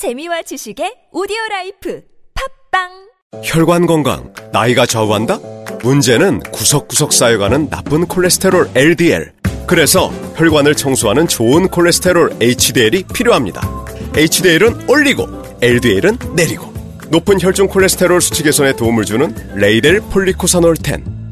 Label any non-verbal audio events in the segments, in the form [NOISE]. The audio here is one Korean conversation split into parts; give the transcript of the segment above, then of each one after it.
재미와 지식의 오디오 life 팟빵 혈관 건강, 나이가 좌우한다? 문제는 구석구석 쌓여가는 나쁜 콜레스테롤 LDL. 그래서 혈관을 청소하는 좋은 콜레스테롤 HDL이 필요합니다. HDL은 올리고, LDL은 내리고. 높은 혈중 콜레스테롤 수치 개선에 도움을 주는 레이델 폴리코사놀 10.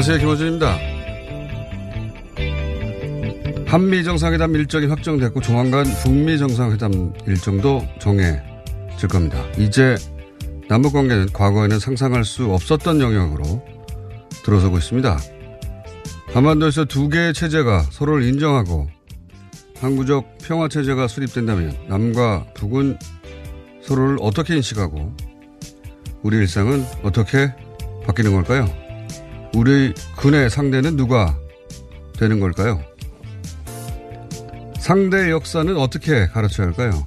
안녕하세요. 김호준입니다. 한미 정상회담 일정이 확정됐고 조만간 북미 정상회담 일정도 정해질 겁니다. 이제 남북 관계는 과거에는 상상할 수 없었던 영역으로 들어서고 있습니다. 한반도에서 두 개의 체제가 서로를 인정하고 항구적 평화 체제가 수립된다면 남과 북은 서로를 어떻게 인식하고 우리 일상은 어떻게 바뀌는 걸까요? 우리 군의 상대는 누가 되는 걸까요? 상대의 역사는 어떻게 가르쳐야 할까요?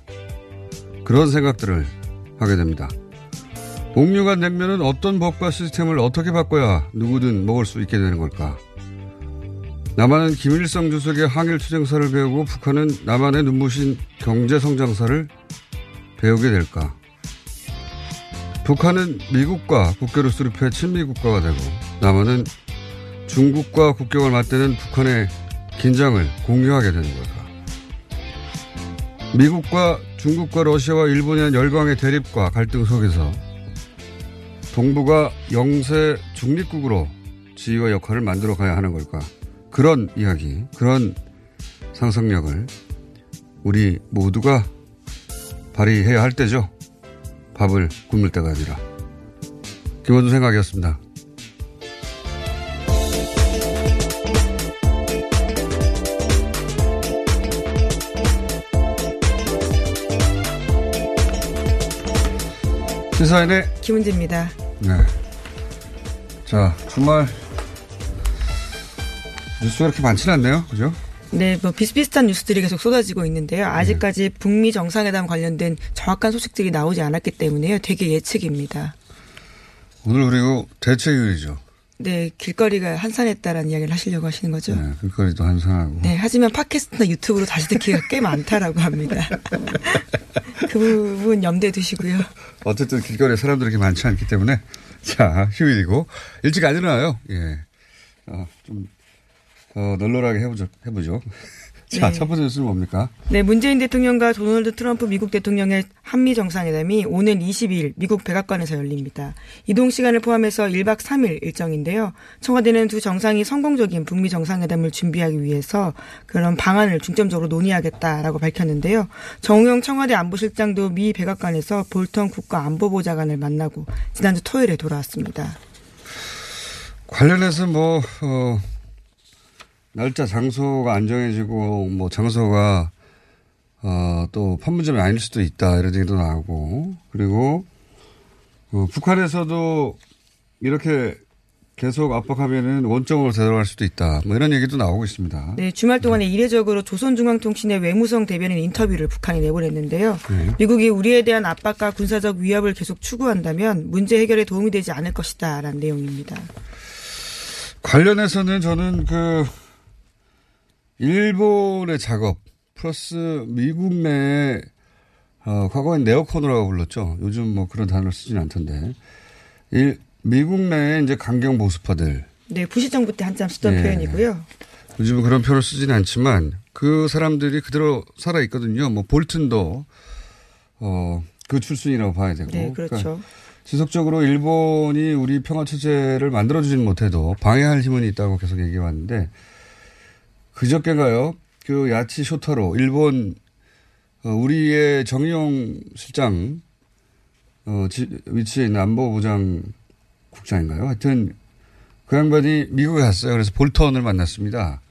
그런 생각들을 하게 됩니다. 옥류관 냉면은 어떤 법과 시스템을 어떻게 바꿔야 누구든 먹을 수 있게 되는 걸까? 남한은 김일성 주석의 항일 투쟁사를 배우고 북한은 남한의 눈부신 경제 성장사를 배우게 될까? 북한은 미국과 국교를 수립해 친미 국가가 되고 남한은 중국과 국경을 맞대는 북한의 긴장을 공유하게 되는 걸까? 미국과 중국과 러시아와 일본의 열광의 대립과 갈등 속에서 동북아 영세 중립국으로 지위와 역할을 만들어 가야 하는 걸까? 그런 이야기, 그런 상상력을 우리 모두가 발휘해야 할 때죠. 밥을 굶을 때가 아니라. 김원준 생각이었습니다. 시사인의 김은지입니다. 네. 자, 주말 뉴스가 그렇게 많지는 않네요. 그죠? 네, 뭐 비슷비슷한 뉴스들이 계속 쏟아지고 있는데요. 아직까지 북미 정상회담 관련된 정확한 소식들이 나오지 않았기 때문에요. 되게 예측입니다. 오늘 그리고 대체율이죠. 네, 길거리가 한산했다라는 이야기를 하시려고 하시는 거죠? 네, 길거리도 한산하고. 네, 하지만 팟캐스트나 유튜브로 다시 듣기가 꽤 많다라고 합니다. [LAUGHS] 그 부분 염두에 두시고요. 어쨌든 길거리에 사람들이 그렇게 많지 않기 때문에 자 휴일이고 일찍 안 일어나요. 예, 어, 좀 어, 널널하게 해보죠. 해보죠. [LAUGHS] 자, 네. 첫 번째 뉴스는 뭡니까? 네, 문재인 대통령과 도널드 트럼프 미국 대통령의 한미 정상회담이 오는 22일 미국 백악관에서 열립니다. 이동 시간을 포함해서 1박 3일 일정인데요. 청와대는 두 정상이 성공적인 북미 정상회담을 준비하기 위해서 그런 방안을 중점적으로 논의하겠다라고 밝혔는데요. 정우영 청와대 안보실장도 미 백악관에서 볼턴 국가안보보좌관을 만나고 지난주 토요일에 돌아왔습니다. 관련해서 뭐 어, 날짜 장소가 안 정해지고 뭐 장소가 어, 또 판문점이 아닐 수도 있다 이런 얘기도 나오고 그리고 어, 북한에서도 이렇게 계속 압박하면은 원점으로 되돌아갈 수도 있다. 뭐 이런 얘기도 나오고 있습니다. 네, 주말 동안에 이례적으로 조선중앙통신의 외무성 대변인 인터뷰를 북한이 내보냈는데요. 네. 미국이 우리에 대한 압박과 군사적 위협을 계속 추구한다면 문제 해결에 도움이 되지 않을 것이다라는 내용입니다. 관련해서는 저는 그 일본의 작업 플러스 미국 내 어, 과거엔 네오코너라고 불렀죠. 요즘 뭐 그런 단어를 쓰진 않던데. 일, 미국 내에 이제 강경 보수파들. 네, 부시 정부 때 한참 쓰던 예. 표현이고요. 요즘은 그런 표현을 쓰지는 않지만 그 사람들이 그대로 살아 있거든요. 뭐 볼튼도 어, 그 출신이라고 봐야 되고. 네, 그렇죠. 그러니까 지속적으로 일본이 우리 평화 체제를 만들어주진 못해도 방해할 힘은 있다고 계속 얘기해 왔는데 그저께가요. 그 야치 쇼타로 일본 어, 우리의 정의용 실장 어, 지, 위치에 있는 안보부장 국장인가요? 하여튼 그 양반이 미국에 갔어요. 그래서 볼턴을 만났습니다.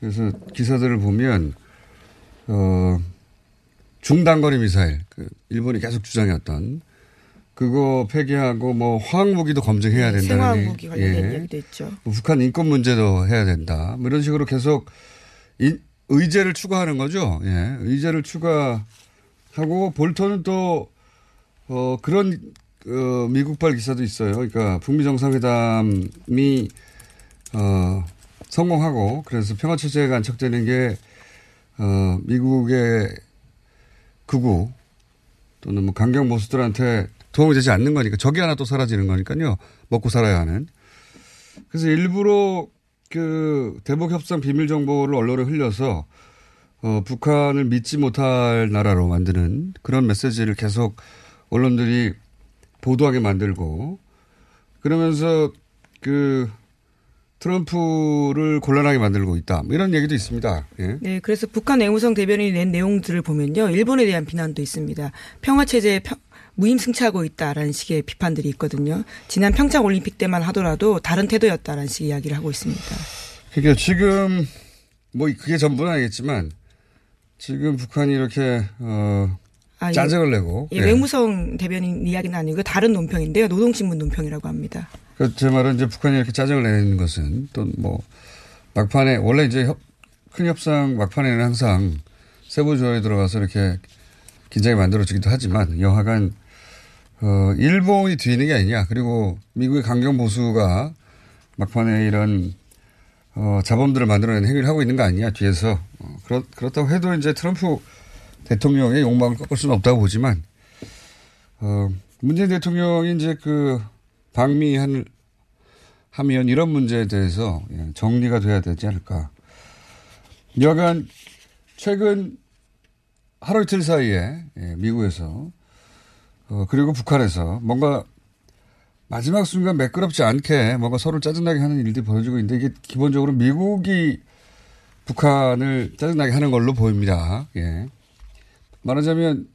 그래서 기사들을 보면 어, 중단거리 미사일, 그 일본이 계속 주장해왔던 그거 폐기하고 뭐 화학무기도 검증해야 된다는 생화학무기 관련된 예. 이야기도 있죠. 뭐 북한 인권 문제도 해야 된다. 뭐 이런 식으로 계속 인- 의제를 추가하는 거죠. 예. 의제를 추가하고 볼턴은 또, 어, 그런, 어, 미국발 기사도 있어요. 그러니까 북미 정상회담이, 어, 성공하고 그래서 평화 체제가 안착되는 게, 어, 미국의 극우 또는 뭐 강경 보수들한테 도움이 되지 않는 거니까 적이 하나 또 사라지는 거니까요. 먹고 살아야 하는. 그래서 일부러 그 대북 협상 비밀 정보를 언론에 흘려서 어, 북한을 믿지 못할 나라로 만드는 그런 메시지를 계속 언론들이 보도하게 만들고 그러면서 그 트럼프를 곤란하게 만들고 있다. 뭐 이런 얘기도 있습니다. 예. 네, 그래서 북한 외무성 대변인이 낸 내용들을 보면요. 일본에 대한 비난도 있습니다. 평화체제에 평- 무임승차하고 있다라는 식의 비판들이 있거든요. 지난 평창 올림픽 때만 하더라도 다른 태도였다라는 식의 이야기를 하고 있습니다. 그러니까 지금 뭐 그게 전부는 아니겠지만 지금 북한이 이렇게 어 아, 예. 짜증을 내고 예, 예. 외무성 대변인 이야기는 아니고 다른 논평인데요. 노동신문 논평이라고 합니다. 그제 말은 이제 북한이 이렇게 짜증을 내는 것은 또 뭐 막판에 원래 이제 협, 큰 협상 막판에는 항상 세부 조율에 들어가서 이렇게 긴장이 만들어지기도 하지만 여하간 어 일본이 뒤에 있는 게 아니냐 그리고 미국의 강경 보수가 막판에 이런 어 자범들을 만들어내는 행위를 하고 있는 거 아니냐 뒤에서 어, 그렇, 그렇다고 해도 이제 트럼프 대통령의 욕망을 꺾을 수는 없다고 보지만 어 문재인 대통령이 이제 그 방미한 하면 이런 문제에 대해서 예, 정리가 돼야 되지 않을까. 여간 최근 하루 이틀 사이에 예, 미국에서 어, 그리고 북한에서 뭔가 마지막 순간 매끄럽지 않게 뭔가 서로 짜증나게 하는 일들이 벌어지고 있는데 이게 기본적으로 미국이 북한을 짜증나게 하는 걸로 보입니다. 예. 말하자면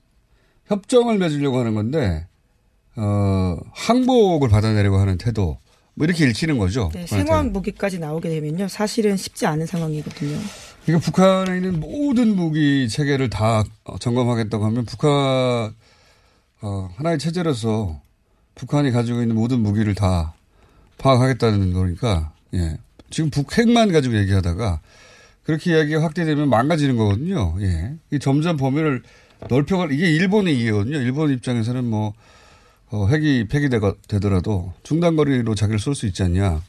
협정을 맺으려고 하는 건데 어, 항복을 받아내려고 하는 태도 뭐 이렇게 읽히는 거죠. 네. 생화학 무기까지 나오게 되면요. 사실은 쉽지 않은 상황이거든요. 그러니까 북한에 있는 모든 무기 체계를 다 어, 점검하겠다고 하면 북한 어, 하나의 체제로서 북한이 가지고 있는 모든 무기를 다 파악하겠다는 거니까 예. 지금 북핵만 가지고 얘기하다가 그렇게 이야기가 확대되면 망가지는 거거든요. 예. 이 점점 범위를 넓혀가 이게 일본의 이해거든요. 일본 입장에서는 뭐 어, 핵이 폐기되더라도 중단거리로 자기를 쏠 수 있지 않냐.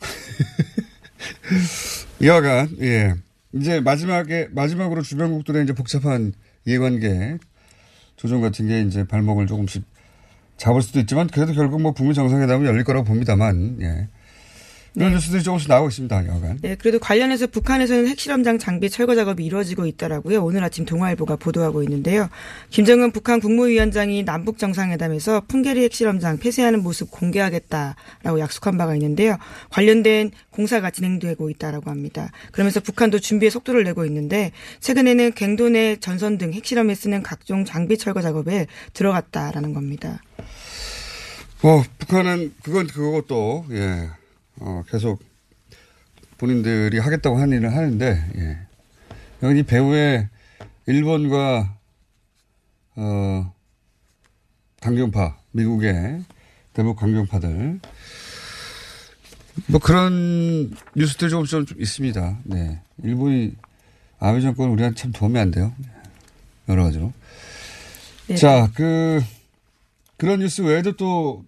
[LAUGHS] 여하간, 예. 이제 마지막에, 마지막으로 주변국들의 이제 복잡한 이해관계 조정 같은 게 이제 발목을 조금씩 잡을 수도 있지만 그래도 결국 뭐 북미 정상회담은 열릴 거라고 봅니다만, 예. 이런 뉴스들이 조금씩 나오고 있습니다, 여하간. 네, 그래도 관련해서 북한에서는 핵실험장 장비 철거 작업이 이루어지고 있다라고요. 오늘 아침 동아일보가 보도하고 있는데요. 김정은 북한 국무위원장이 남북 정상회담에서 풍계리 핵실험장 폐쇄하는 모습 공개하겠다라고 약속한 바가 있는데요. 관련된 공사가 진행되고 있다라고 합니다. 그러면서 북한도 준비에 속도를 내고 있는데 최근에는 갱도 내 전선 등 핵실험에 쓰는 각종 장비 철거 작업에 들어갔다라는 겁니다. 뭐, 북한은 그건 그것도, 예. 어, 계속 본인들이 하겠다고 하는 일을 하는데, 예. 여기 배후에 일본과, 어, 강경파, 미국의 대북 강경파들. 뭐 그런 뉴스들 조금 좀 있습니다. 네. 일본이 아베 정권 우리한테 참 도움이 안 돼요. 여러 가지로. 네. 자, 그, 그런 뉴스 외에도 또,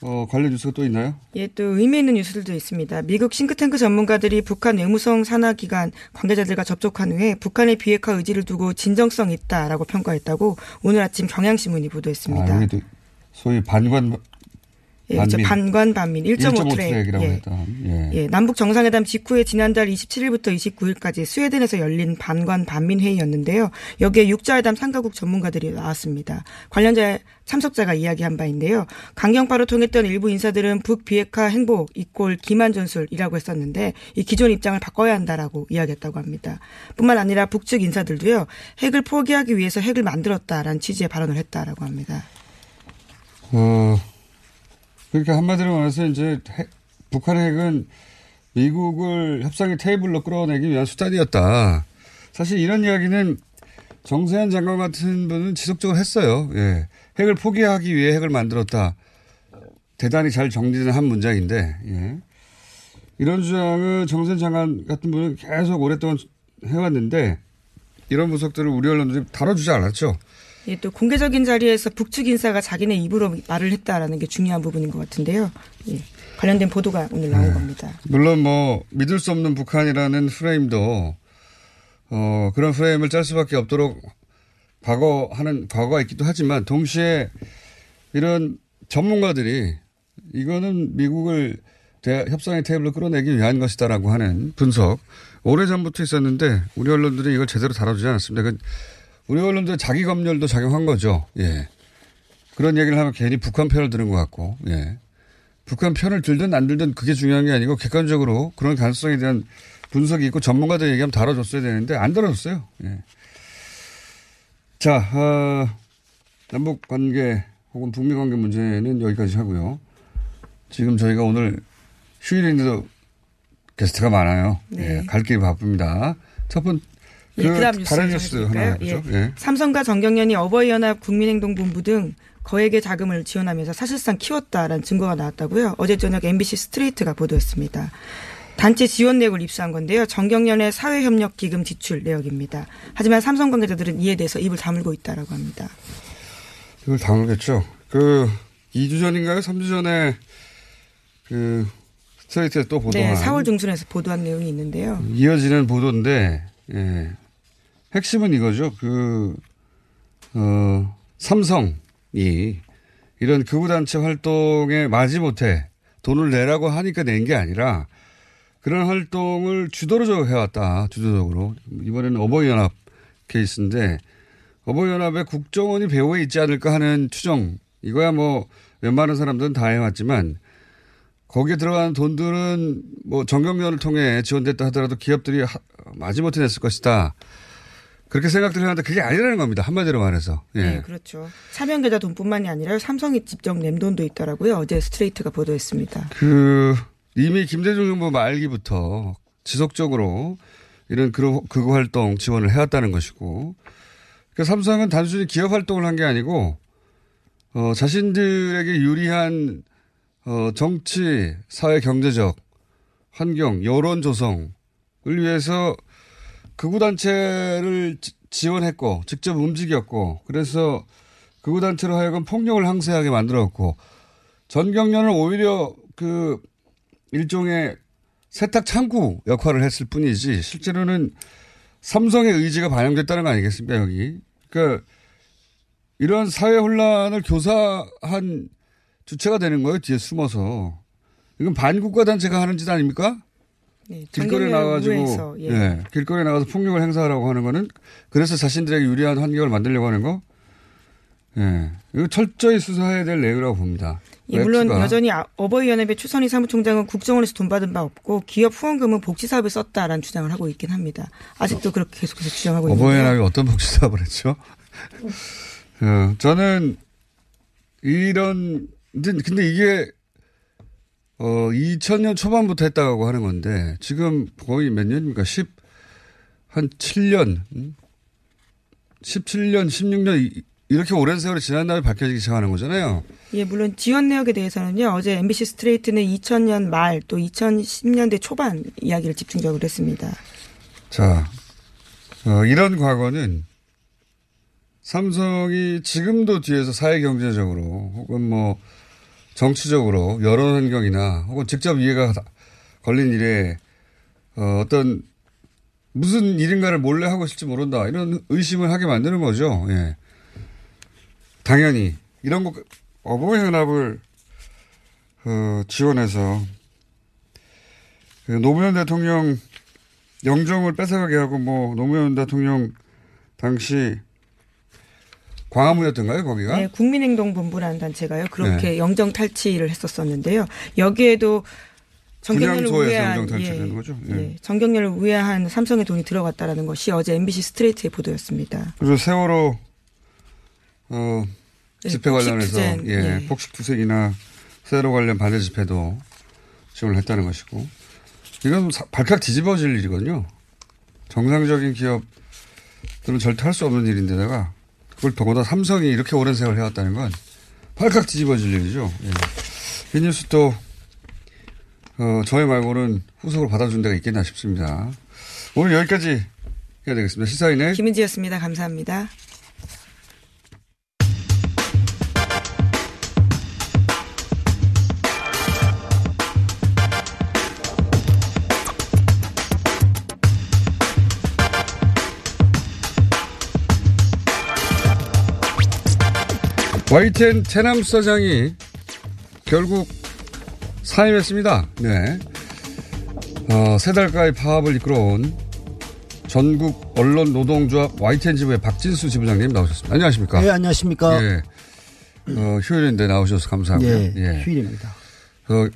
어, 관련 뉴스가 또 있나요? 예, 또 의미 있는 뉴스들도 있습니다. 미국 싱크탱크 전문가들이 북한 외무성 산하기관 관계자들과 접촉한 후에 북한의 비핵화 의지를 두고 진정성 있다라고 평가했다고 오늘 아침 경향신문이 보도했습니다. 아, 소위 반관, 예, 그렇죠. 반민. 반관 반민 1.5 트랙. 트랙 이라고 예. 했던. 예. 예, 남북 정상회담 직후에 지난달 27일부터 29일까지 스웨덴에서 열린 반관 반민 회의였는데요. 여기에 육자회담 상가국 전문가들이 나왔습니다. 관련자 참석자가 이야기한 바인데요. 강경파로 통했던 일부 인사들은 북비핵화 행복 이꼴 기만 전술이라고 했었는데 이 기존 입장을 바꿔야 한다라고 이야기했다고 합니다. 뿐만 아니라 북측 인사들도요. 핵을 포기하기 위해서 핵을 만들었다라는 취지의 발언을 했다라고 합니다. 어, 그러니까 한마디로 말해서 이제 핵, 북한의 핵은 미국을 협상의 테이블로 끌어내기 위한 수단이었다. 사실 이런 이야기는 정세현 장관 같은 분은 지속적으로 했어요. 예. 핵을 포기하기 위해 핵을 만들었다. 대단히 잘 정리된 한 문장인데, 예. 이런 주장을 정세현 장관 같은 분은 계속 오랫동안 해왔는데, 이런 분석들을 우리 언론들이 다뤄주지 않았죠. 예, 또 공개적인 자리에서 북측 인사가 자기네 입으로 말을 했다라는 게 중요한 부분인 것 같은데요. 예, 관련된 보도가 오늘 나온 겁니다. 물론 뭐 믿을 수 없는 북한이라는 프레임도 어 그런 프레임을 짤 수밖에 없도록 과거 하는 과거가 있기도 하지만 동시에 이런 전문가들이 이거는 미국을 대, 협상의 테이블로 끌어내기 위한 것이다라고 하는 분석 오래 전부터 있었는데 우리 언론들이 이걸 제대로 다뤄주지 않았습니다. 그 우리 언론들 자기 검열도 작용한 거죠. 예. 그런 얘기를 하면 괜히 북한 편을 드는 것 같고, 예. 북한 편을 들든 안 들든 그게 중요한 게 아니고 객관적으로 그런 가능성에 대한 분석이 있고 전문가들 얘기하면 다뤄줬어야 되는데 안 다뤄줬어요. 예. 자, 어, 남북 관계 혹은 북미 관계 문제는 여기까지 하고요. 지금 저희가 오늘 휴일인데도 게스트가 많아요. 네. 예, 갈 길이 바쁩니다. 첫 번, 그 예, 그다음 뉴스 다른 좀 뉴스? 하나. 예. 예. 삼성과 정경련이 어버이연합 국민행동본부 등 거액의 자금을 지원하면서 사실상 키웠다라는 증거가 나왔다고요. 어제 저녁 MBC 스트레이트가 보도했습니다. 단체 지원 내역을 입수한 건데요. 정경련의 사회협력기금 지출 내역입니다. 하지만 삼성 관계자들은 이에 대해서 입을 다물고 있다라고 합니다. 이걸 다물겠죠. 그 2주 전인가요? 3주 전에 그 스트레이트에 또 보도한 네, 4월 중순에서 보도한 내용이 있는데요. 이어지는 보도인데 예. 핵심은 이거죠. 그 어, 삼성이 이런 극우단체 활동에 마지못해 돈을 내라고 하니까 낸 게 아니라 그런 활동을 주도로 해왔다. 주도적으로. 이번에는 어버이연합 케이스인데 어버이연합의 국정원이 배후에 있지 않을까 하는 추정. 이거야 뭐 웬만한 사람들은 다 해왔지만 거기에 들어가는 돈들은 뭐 정경련을 통해 지원됐다 하더라도 기업들이 하, 마지못해 냈을 것이다. 그렇게 생각들 하는데 그게 아니라는 겁니다. 한마디로 말해서. 예. 네, 그렇죠. 사면 계좌 돈뿐만이 아니라 삼성이 직접 낸 돈도 있더라고요. 어제 스트레이트가 보도했습니다. 그 이미 김대중 정부 말기부터 지속적으로 이런 극우 극우 활동 지원을 해왔다는 것이고 그 삼성은 단순히 기업 활동을 한 게 아니고 어, 자신들에게 유리한 어, 정치, 사회, 경제적 환경, 여론 조성을 위해서 극우단체를 지원했고, 직접 움직였고, 그래서 극우단체로 하여금 폭력을 항세하게 만들었고, 전경련을 오히려 그 일종의 세탁 창구 역할을 했을 뿐이지, 실제로는 삼성의 의지가 반영됐다는 거 아니겠습니까, 여기. 그러니까 이런 사회 혼란을 교사한 주체가 되는 거예요, 뒤에 숨어서. 이건 반국가 단체가 하는 짓 아닙니까? 네, 길거리에 우회에서, 예. 예, 길거리에 나가서 폭력을 행사하라고 하는 거는 그래서 자신들에게 유리한 환경을 만들려고 하는 거? 예. 이거 철저히 수사해야 될 내용이라고 봅니다. 예, 물론. 여전히 아- 어버이연합의 추선희 사무총장은 국정원에서 돈 받은 바 없고 기업 후원금은 복지사업에 썼다라는 주장을 하고 있긴 합니다. 아직도 그렇게 계속해서 주장하고 있는데요. 어버이연합이 어떤 복지사업을 했죠? [LAUGHS] 어, 저는 이런 근데 이게 어 2000년 초반부터 했다고 하는 건데 지금 거의 몇 년입니까? 10 한 7년, 음? 17년, 16년 이, 이렇게 오랜 세월이 지난 다음에 밝혀지기 시작하는 거잖아요. 예, 물론 지원 내역에 대해서는요. 어제 MBC 스트레이트는 2000년 말 또 2010년대 초반 이야기를 집중적으로 했습니다. 자, 어, 이런 과거는 삼성이 지금도 뒤에서 사회 경제적으로 혹은 뭐 정치적으로 여론 환경이나 혹은 직접 이해가 걸린 일에 어, 어떤 무슨 일인가를 몰래 하고 있을지 모른다 이런 의심을 하게 만드는 거죠. 예. 당연히 이런 거 어버이 연합을 어, 지원해서 그 노무현 대통령 영정을 뺏어가게 하고 뭐 노무현 대통령 당시 광화문이었던가요 거기가? 네, 국민행동본부라는 단체가요. 그렇게 네. 영정 탈취를 했었었는데요. 여기에도 정경련을 우회한 탈취되는 거죠? 예. 예, 정경련을 우회한 삼성의 돈이 들어갔다라는 것이 어제 MBC 스트레이트의 보도였습니다. 그래서 세월호 어, 네, 집회 관련해서 예, 예. 폭식투쟁이나 세월호 관련 반대 집회도 지원을 했다는 것이고 이건 사- 발칵 뒤집어질 일이거든요. 정상적인 기업들은 절대 할 수 없는 일인데다가 그걸 더구나 삼성이 이렇게 오랜 세월 해왔다는 건 발칵 뒤집어질 일이죠. 예. 이 뉴스 또 어, 저희 말고는 후속으로 받아준 데가 있겠나 싶습니다. 오늘 여기까지 해야 되겠습니다. 시사인의 김은지였습니다. 감사합니다. YTN 체남 사장이 결국 사임했습니다. 네. 어, 세 달가의 파업을 이끌어온 전국 언론 노동조합 YTN 지부의 박진수 지부장님 나오셨습니다. 안녕하십니까? 네, 안녕하십니까? 예. 어, 휴일인데 나오셔서 감사하고요. 예, 휴일입니다. 어,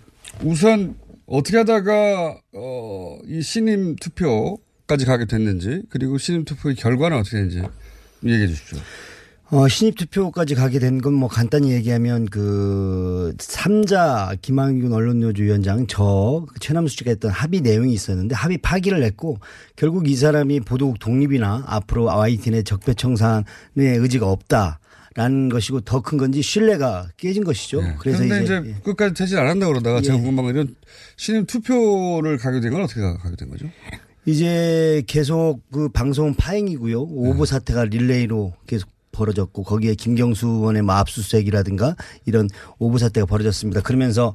우선 어떻게 하다가 어, 이 신임 투표까지 가게 됐는지 그리고 신임 투표의 결과는 어떻게 됐는지 얘기해 주십시오. 어, 신입 투표까지 가게 된 건 뭐 간단히 얘기하면 그 3자 김한균 언론노조 위원장 저 최남수 씨가 했던 합의 내용이 있었는데 합의 파기를 했고 결국 이 사람이 보도국 독립이나 앞으로 YTN의 적폐 청산의 의지가 없다. 라는 것이고 더 큰 건지 신뢰가 깨진 것이죠. 그래서 그런데 이제, 이제, 끝까지 되질 않았다 그러다가 제가 예. 궁금한 건 이런 신임 투표를 가게 된 건 어떻게 가게 된 거죠? 이제 계속 그 방송 파행이고요. 오보 사태가 릴레이로 계속 벌어졌고 거기에 김경수 의원의 뭐 압수수색이라든가 이런 오보 사태가 벌어졌습니다. 그러면서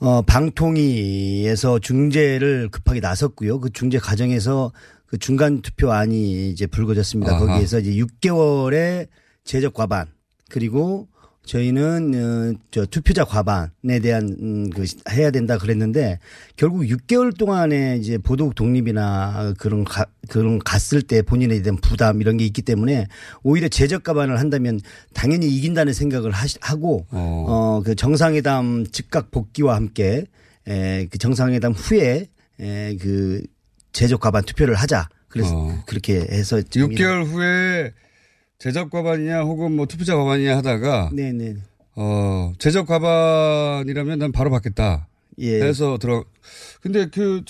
어 방통위에서 중재를 급하게 나섰고요. 그 중재 과정에서 그 중간 투표안이 이제 불거졌습니다. 아하. 거기에서 이제 6개월의 제적 과반 그리고 저희는 어, 저 투표자 과반에 대한 음, 그 해야 된다 그랬는데 결국 6개월 동안에 이제 보도국 독립이나 그런 가, 그런 갔을 때 본인에 대한 부담 이런 게 있기 때문에 오히려 제적 과반을 한다면 당연히 이긴다는 생각을 하시, 하고 어그 정상회담 즉각 복귀와 함께 에, 그 정상회담 후에 에, 그 제적 과반 투표를 하자. 그래서 어. 그렇게 해서 지금 6개월 후에 제적 과반이냐 혹은 뭐 투표자 과반이냐 하다가 네네. 어 제적 과반이라면 난 바로 받겠다. 예. 해서 들어. 근데 그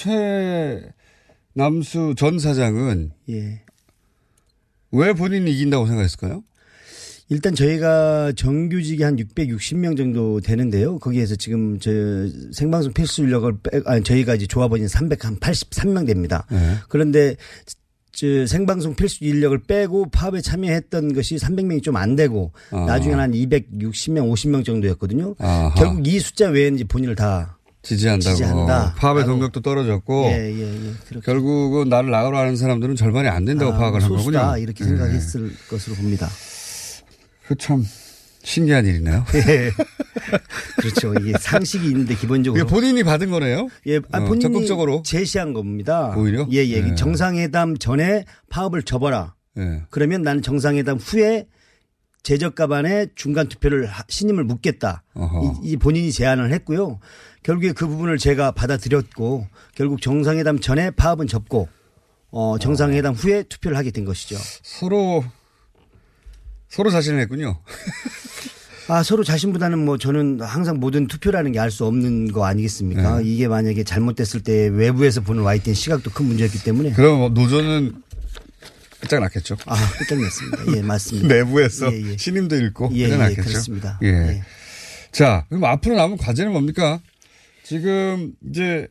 최남수 전 사장은 예. 왜 본인이 이긴다고 생각했을까요? 일단 저희가 정규직이 한 660명 정도 되는데요. 거기에서 지금 저 생방송 필수 인력을 빼, 아니 저희가 이제 조합원이 383명 됩니다. 네. 그런데 저 생방송 필수 인력을 빼고 파업에 참여했던 것이 300명이 좀 안 되고 아. 나중에 한 260명, 50명 정도였거든요. 아하. 결국 이 숫자 외에는 본인을 다 지지한다고. 지지한다. 파업의. 동력도 떨어졌고. 예, 예, 예. 그렇게. 결국은 나를 나가라 하는 사람들은 절반이 안 된다고 아, 파악을 한 거군요. 이렇게 예. 생각했을 것으로 봅니다. 그참 신기한 일이네요. 예. [LAUGHS] 그렇죠. 이게 상식이 있는데 기본적으로. 이게 본인이 받은 거네요? 예, 아, 어, 본인이 적극적으로? 제시한 겁니다. 오히려? 예, 예. 네. 정상회담 전에 파업을 접어라. 예. 그러면 나는 정상회담 후에 제적 가반에 중간 투표를 하- 신임을 묻겠다. 이, 이 본인이 제안을 했고요. 결국에 그 부분을 제가 받아들였고 결국 정상회담 전에 파업은 접고 어, 정상회담 후에 투표를 하게 된 것이죠. 서로 서로 자신을 했군요. 아, 서로 자신보다는 뭐 저는 항상 모든 투표라는 게 알 수 없는 거 아니겠습니까? 네. 이게 만약에 잘못됐을 때 외부에서 보는 YTN 시각도 큰 문제였기 때문에. 그럼 뭐 노조는 끝장났겠죠. 아, 끝장났습니다. 예, 맞습니다. [LAUGHS] 내부에서 예, 예. 신임도 잃고 예, 예, 끝장났겠죠. 그렇습니다. 예. 예. 자, 그럼 앞으로 남은 과제는 뭡니까? 지금 이제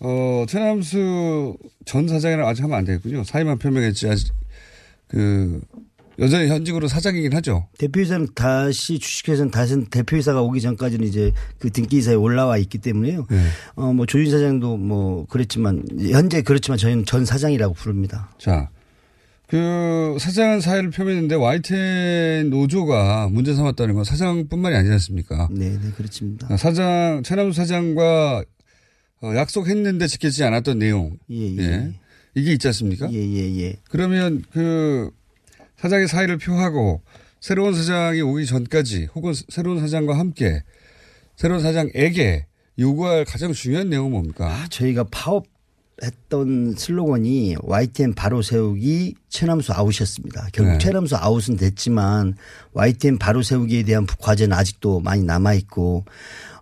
어, 최남수 전 사장이랑 아직 하면 안 되겠군요. 사임만 표명했지 아직 그 여전히 현직으로 사장이긴 하죠. 대표이사는 다시 주식회사는 다시 대표이사가 오기 전까지는 이제 그 등기이사에 올라와 있기 때문에요. 네. 어, 뭐 조윤 사장도 뭐 그랬지만 현재 그렇지만 저희는 전 사장이라고 부릅니다. 자, 그 사장 사회를 표명했는데 YTN 노조가 문제 삼았다는 건 사장뿐만이 아니지 않습니까? 네, 네, 그렇습니다. 사장 최남수 사장과 어, 약속했는데 지키지 않았던 내용. 예, 예. 이게 있지 않습니까? 예, 예, 예. 그러면 그 사장의 사의를 표하고 새로운 사장이 오기 전까지 혹은 새로운 사장과 함께 새로운 사장에게 요구할 가장 중요한 내용은 뭡니까? 저희가 파업했던 슬로건이 YTN 바로 세우기 최남수 아웃이었습니다. 결국 네. 최남수 아웃은 됐지만 YTN 바로 세우기에 대한 과제는 아직도 많이 남아 있고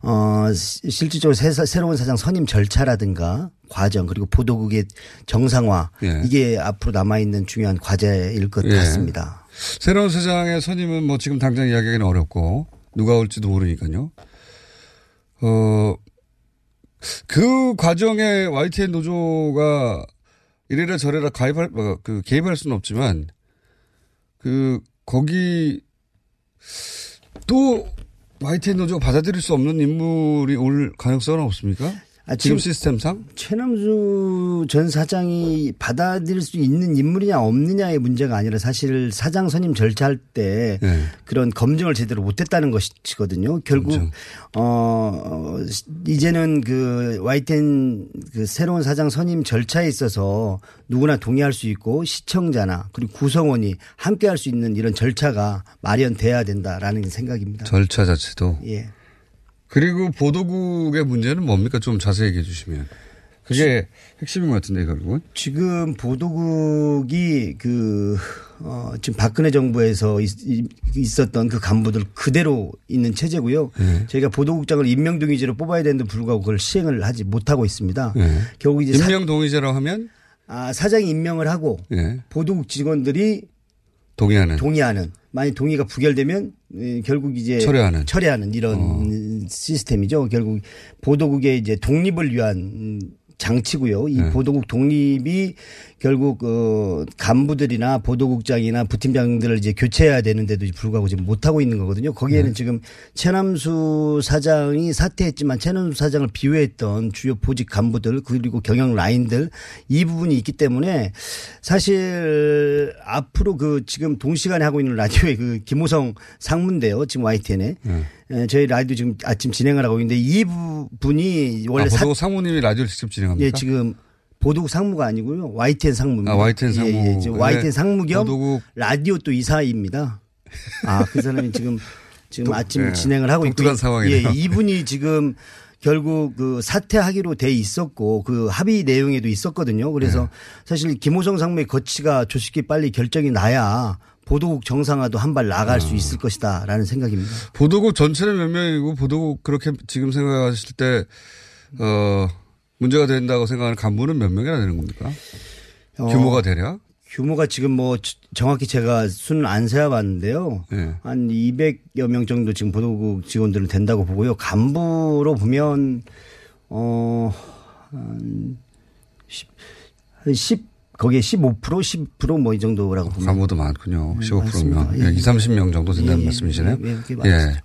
어 시- 실질적으로 새, 새로운 사장 선임 절차라든가 과정 그리고 보도국의 정상화 예. 이게 앞으로 남아 있는 중요한 과제일 것 예. 같습니다. 새로운 사장의 선임은 뭐 지금 당장 이야기하기는 어렵고 누가 올지도 모르니까요. 어, 그 과정에 YTN 노조가 이래라 저래라 가입할, 어, 그 개입할 수는 없지만 그 거기 또 YTN 노조가 받아들일 수 없는 인물이 올 가능성은 없습니까? 아, 지금 지금 시스템상? 최남수 전 사장이 받아들일 수 있는 인물이냐 없느냐의 문제가 아니라 사실 사장 선임 절차할 때 네. 그런 검증을 제대로 못했다는 것이거든요. 결국 어 이제는 그 YTN 그 새로운 사장 선임 절차에 있어서 누구나 동의할 수 있고 시청자나 그리고 구성원이 함께할 수 있는 이런 절차가 마련돼야 된다라는 생각입니다. 절차 자체도. 예. 그리고 보도국의 문제는 뭡니까? 좀 자세히 얘기해 주시면. 그게 핵심인 것 같은데, 결국은. 지금 보도국이 그, 어, 지금 박근혜 정부에서 있, 있었던 그 간부들 그대로 있는 체제고요. 네. 저희가 보도국장을 임명 동의제로 뽑아야 되는데 불구하고 그걸 시행을 하지 못하고 있습니다. 네. 결국 이제 임명 동의제라고 하면 사, 아, 사장이 임명을 하고 예. 보도국 직원들이 동의하는. 동의하는 만약 동의가 부결되면 에, 결국 이제 철회하는. 어. 철회하는 이런 시스템이죠. 결국 보도국의 이제 독립을 위한 음, 장치고요. 이 네. 보도국 독립이 결국 어 간부들이나 보도국장이나 부팀장들을 이제 교체해야 되는데도 불구하고 지금 못 하고 있는 거거든요. 거기에는 네. 지금 최남수 사장이 사퇴했지만 최남수 사장을 비호했던 주요 보직 간부들 그리고 경영 라인들 이 부분이 있기 때문에 사실 앞으로 그 지금 동시간에 하고 있는 라디오의 그 김호성 상무인데요. 지금 YTN에 네. 에, 저희 라디오 지금 아침 진행을 하고 있는데 이 부분이 원래 아, 사- 보도국 상무님이 라디오를 직접 진행 합니까? 예, 지금 보도국 상무가 아니고요. YTN 상무입니다. 아, YTN 상무. 예, 예. 지금 YTN 네. 상무 겸 보도국. 라디오 또 이사입니다. 아, 그 사람이 지금 지금 아침 네. 진행을 하고 있고 독특한 상황이네요. 예, 이분이 지금 결국 그 사퇴하기로 돼 있었고 그 합의 내용에도 있었거든요. 그래서 네. 사실 김호성 상무의 거치가 조식이 빨리 결정이 나야 보도국 정상화도 한 발 나갈 아. 수 있을 것이다라는 생각입니다. 보도국 전체는 몇 명이고 보도국 그렇게 지금 생각하실 때, 어, 문제가 된다고 생각하는 간부는 몇 명이나 되는 겁니까? 어, 규모가 대략? 규모가 지금 뭐 정확히 제가 수는 안 세어봤는데요. 예. 한 200여 명 정도 지금 보도국 직원들은 된다고 보고요. 간부로 보면 어 한 10, 한 10, 거기에 15% 10%뭐 이 정도라고 봅니다. 간부도 많군요. 네, 15%면. 많습니다. 예, 예. 2, 30명 정도 된다는 예, 예. 말씀이시네요. 예, 예. 예.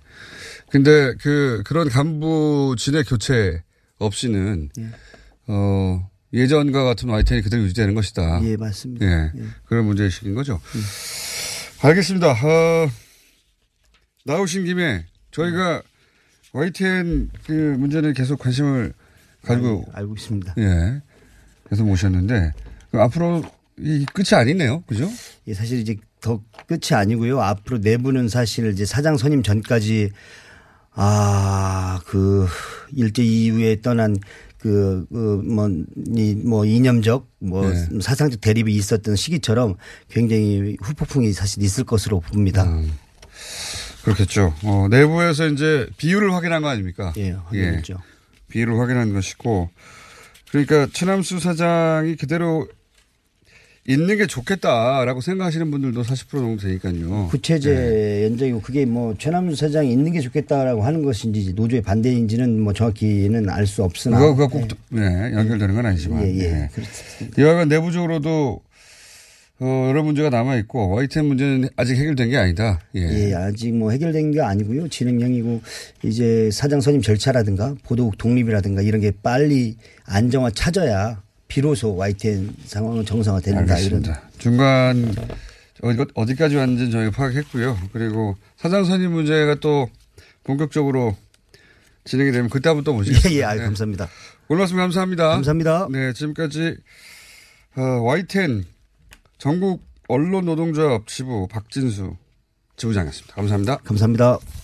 근데 그, 그런 간부 진의 교체 없이는, 예. 어, 예전과 같은 YTN이 그대로 유지되는 것이다. 예, 맞습니다. 예. 그런 문제의식인 거죠. 알겠습니다. 어, 나오신 김에 저희가 YTN 그 문제는 계속 관심을 가지고 알고 있습니다. 예. 계속 모셨는데 그럼 앞으로 이 끝이 아니네요. 그죠? 예, 사실 이제 더 끝이 아니고요. 앞으로 내부는 사실 이제 사장 선임 전까지 아, 그 일제 이후에 떠난 그, 그, 뭐, 이, 뭐, 이념적, 뭐, 네. 사상적 대립이 있었던 시기처럼 굉장히 후폭풍이 사실 있을 것으로 봅니다. 그렇겠죠. 어, 내부에서 이제 비율을 확인한 거 아닙니까? 예, 확인했죠. 비율을 확인한 것이고 그러니까 최남수 사장이 그대로 있는 게 좋겠다라고 생각하시는 분들도 40% 정도 되니까요. 구체제 네. 연장이고 그게 뭐 최남수 사장이 있는 게 좋겠다라고 하는 것인지 노조의 반대인지는 뭐 정확히는 알 수 없으나 그거, 그거 꼭, 네, 연결되는 건 아니지만. 예, 예. 네. 이와가 내부적으로도 어, 여러 문제가 남아 있고, YTN 문제는 아직 해결된 게 아니다. 예. 예, 아직 뭐 해결된 게 아니고요. 진행형이고 이제 사장 선임 절차라든가 보도국 독립이라든가 이런 게 빨리 안정화 찾아야 비로소 YTN 상황은 정상화된다 이런 알겠습니다. 중간 어디, 어디까지 왔는지 저희가 파악했고요. 그리고 사장 선임 문제가 또 본격적으로 진행이 되면 그때 한번 또 모시겠습니다. 예, 예, 아유, 네. 감사합니다. 오늘 말씀 감사합니다. 감사합니다. 네, 지금까지 어, YTN 전국 언론 노동조합 지부 박진수 지부장이었습니다. 감사합니다. 감사합니다.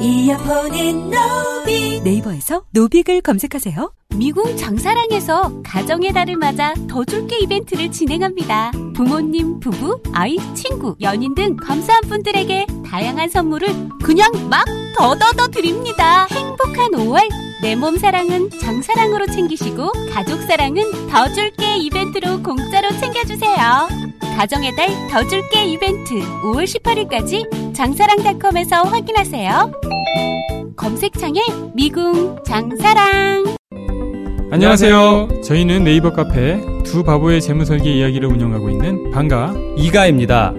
이어폰인 노빅. 네이버에서 노빅을 검색하세요. 미궁 장사랑에서 가정의 달을 맞아 더 줄게 이벤트를 진행합니다. 부모님, 부부, 아이, 친구, 연인 등 감사한 분들에게 다양한 선물을 그냥 막 더더더 드립니다. 행 복한 5월 내 몸 사랑은 장사랑으로 챙기시고 가족 사랑은 더 줄게 이벤트로 공짜로 챙겨주세요. 가정의 달 더 줄게 이벤트 5월 18일까지 장사랑닷컴에서 확인하세요. 검색창에 미궁 장사랑 안녕하세요. 저희는 네이버 카페 두 바보의 재무설계 이야기를 운영하고 있는 방가 이가입니다.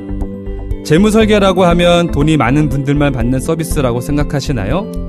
재무설계라고 하면 돈이 많은 분들만 받는 서비스라고 생각하시나요?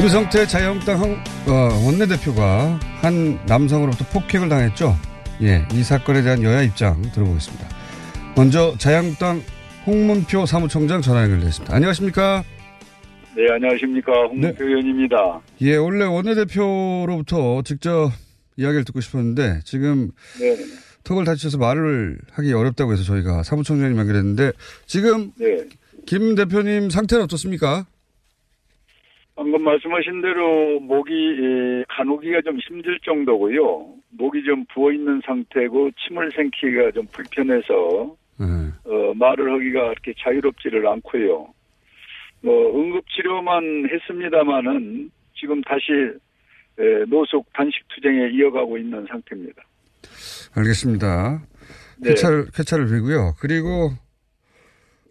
김성태 자유한국당 어, 원내대표가 한 남성으로부터 폭행을 당했죠. 예, 이 사건에 대한 여야 입장 들어보겠습니다. 먼저 자유한국당 홍문표 사무총장 전화 연결됐습니다. 안녕하십니까? 네, 안녕하십니까. 홍문표 의원입니다. 예, 원래 원내대표로부터 직접 이야기를 듣고 싶었는데 지금 네. 턱을 다치셔서 말을 하기 어렵다고 해서 저희가 사무총장님 연결했는데 지금 네. 김 대표님 상태는 어떻습니까? 방금 말씀하신 대로 목이 예, 가누기가 좀 힘들 정도고요. 목이 좀 부어 있는 상태고 침을 생기기가 좀 불편해서 어, 말을 하기가 그렇게 자유롭지를 않고요. 뭐 응급 치료만 했습니다마는 지금 다시 예, 노숙 단식 투쟁에 이어가고 있는 상태입니다. 알겠습니다. 네. 쾌차를, 쾌차를 빌고요. 그리고,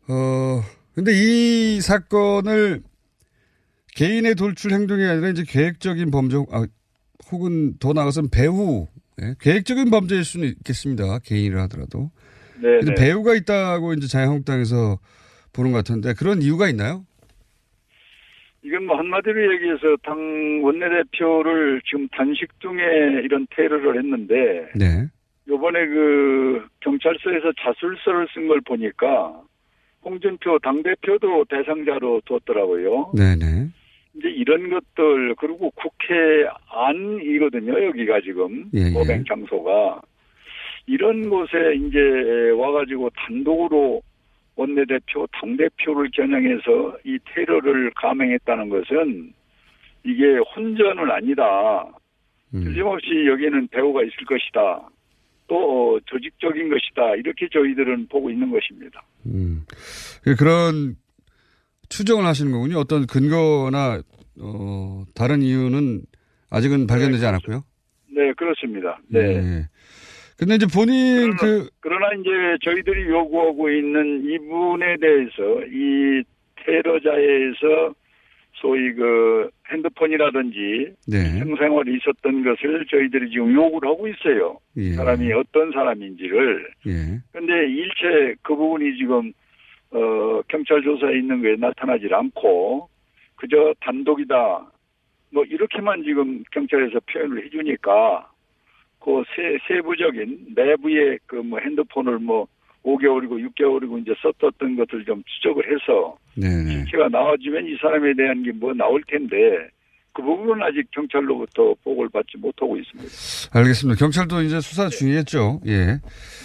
어, 근데 이 사건을 개인의 돌출 행동이 아니라 이제 계획적인 범죄, 아, 혹은 더 나아가서는 배후, 예? 계획적인 범죄일 수는 있겠습니다. 개인이라 하더라도. 네. 근데 배후가 있다고 이제 자유한국당에서 보는 것 같은데 그런 이유가 있나요? 이건 뭐 한마디로 얘기해서 당 원내대표를 지금 단식 중에 이런 테러를 했는데 네. 요번에 그 경찰서에서 자술서를 쓴 걸 보니까 홍준표 당대표도 대상자로 뒀더라고요. 네네. 이제 이런 것들 그리고 국회 안이거든요. 여기가 지금 예, 예. 모뱅 장소가 이런 곳에 이제 와가지고 단독으로 원내대표 당대표를 겨냥해서 이 테러를 감행했다는 것은 이게 혼전은 아니다. 음. 틀림없이 여기에는 배우가 있을 것이다. 또 어, 조직적인 것이다. 이렇게 저희들은 보고 있는 것입니다. 음. 그런 추정을 하시는 거군요. 어떤 근거나 어, 다른 이유는 아직은 발견되지 않았고요. 네, 그렇습니다. 네. 예. 근데 이제 본인 그러나, 그 그러나 이제 저희들이 요구하고 있는 이분에 대해서 이 테러자에서 소위 그 핸드폰이라든지 네. 성생활이 있었던 것을 저희들이 지금 요구를 하고 있어요. 예. 사람이 어떤 사람인지를. 예. 근데 일체 그 부분이 지금 어 경찰 조사에 있는 거에 나타나질 않고 그저 단독이다. 뭐 이렇게만 지금 경찰에서 표현을 해주니까 그 세, 세부적인 내부의 그 뭐 핸드폰을 뭐 5개월이고 6개월이고 이제 썼었던 것을 좀 추적을 해서 네네. 실체가 나와주면 이 사람에 대한 게 뭐 나올 텐데 그 부분은 아직 경찰로부터 보고를 받지 못하고 있습니다. 알겠습니다. 경찰도 이제 수사 중이겠죠. 예.